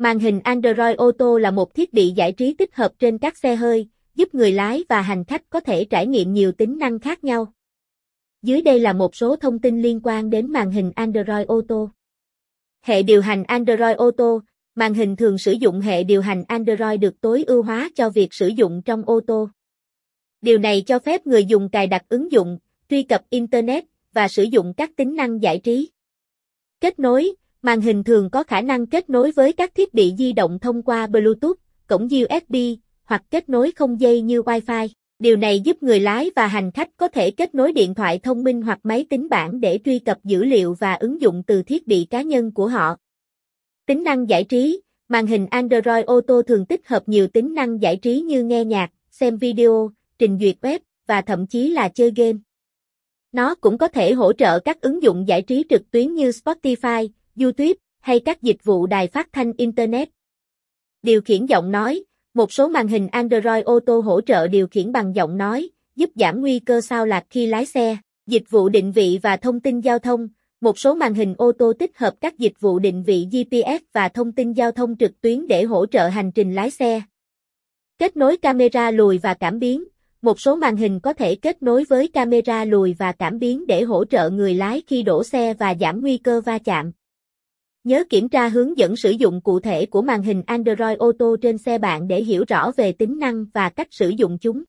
Màn hình Android Auto là một thiết bị giải trí tích hợp trên các xe hơi, giúp người lái và hành khách có thể trải nghiệm nhiều tính năng khác nhau. Dưới đây là một số thông tin liên quan đến màn hình Android Auto. Hệ điều hành Android Auto, màn hình thường sử dụng hệ điều hành Android được tối ưu hóa cho việc sử dụng trong ô tô. Điều này cho phép người dùng cài đặt ứng dụng, truy cập Internet và sử dụng các tính năng giải trí. Kết nối, màn hình thường có khả năng kết nối với các thiết bị di động thông qua Bluetooth, cổng USB hoặc kết nối không dây như Wi-Fi. Điều này giúp người lái và hành khách có thể kết nối điện thoại thông minh hoặc máy tính bảng để truy cập dữ liệu và ứng dụng từ thiết bị cá nhân của họ. Tính năng giải trí, màn hình Android Auto thường tích hợp nhiều tính năng giải trí như nghe nhạc, xem video, trình duyệt web và thậm chí là chơi game. Nó cũng có thể hỗ trợ các ứng dụng giải trí trực tuyến như Spotify, YouTube hay các dịch vụ đài phát thanh Internet. Điều khiển giọng nói, một số màn hình Android Auto hỗ trợ điều khiển bằng giọng nói, giúp giảm nguy cơ sao lạc khi lái xe. Dịch vụ định vị và thông tin giao thông, một số màn hình ô tô tích hợp các dịch vụ định vị GPS và thông tin giao thông trực tuyến để hỗ trợ hành trình lái xe. Kết nối camera lùi và cảm biến, một số màn hình có thể kết nối với camera lùi và cảm biến để hỗ trợ người lái khi đổ xe và giảm nguy cơ va chạm. Nhớ kiểm tra hướng dẫn sử dụng cụ thể của màn hình Android Auto trên xe bạn để hiểu rõ về tính năng và cách sử dụng chúng.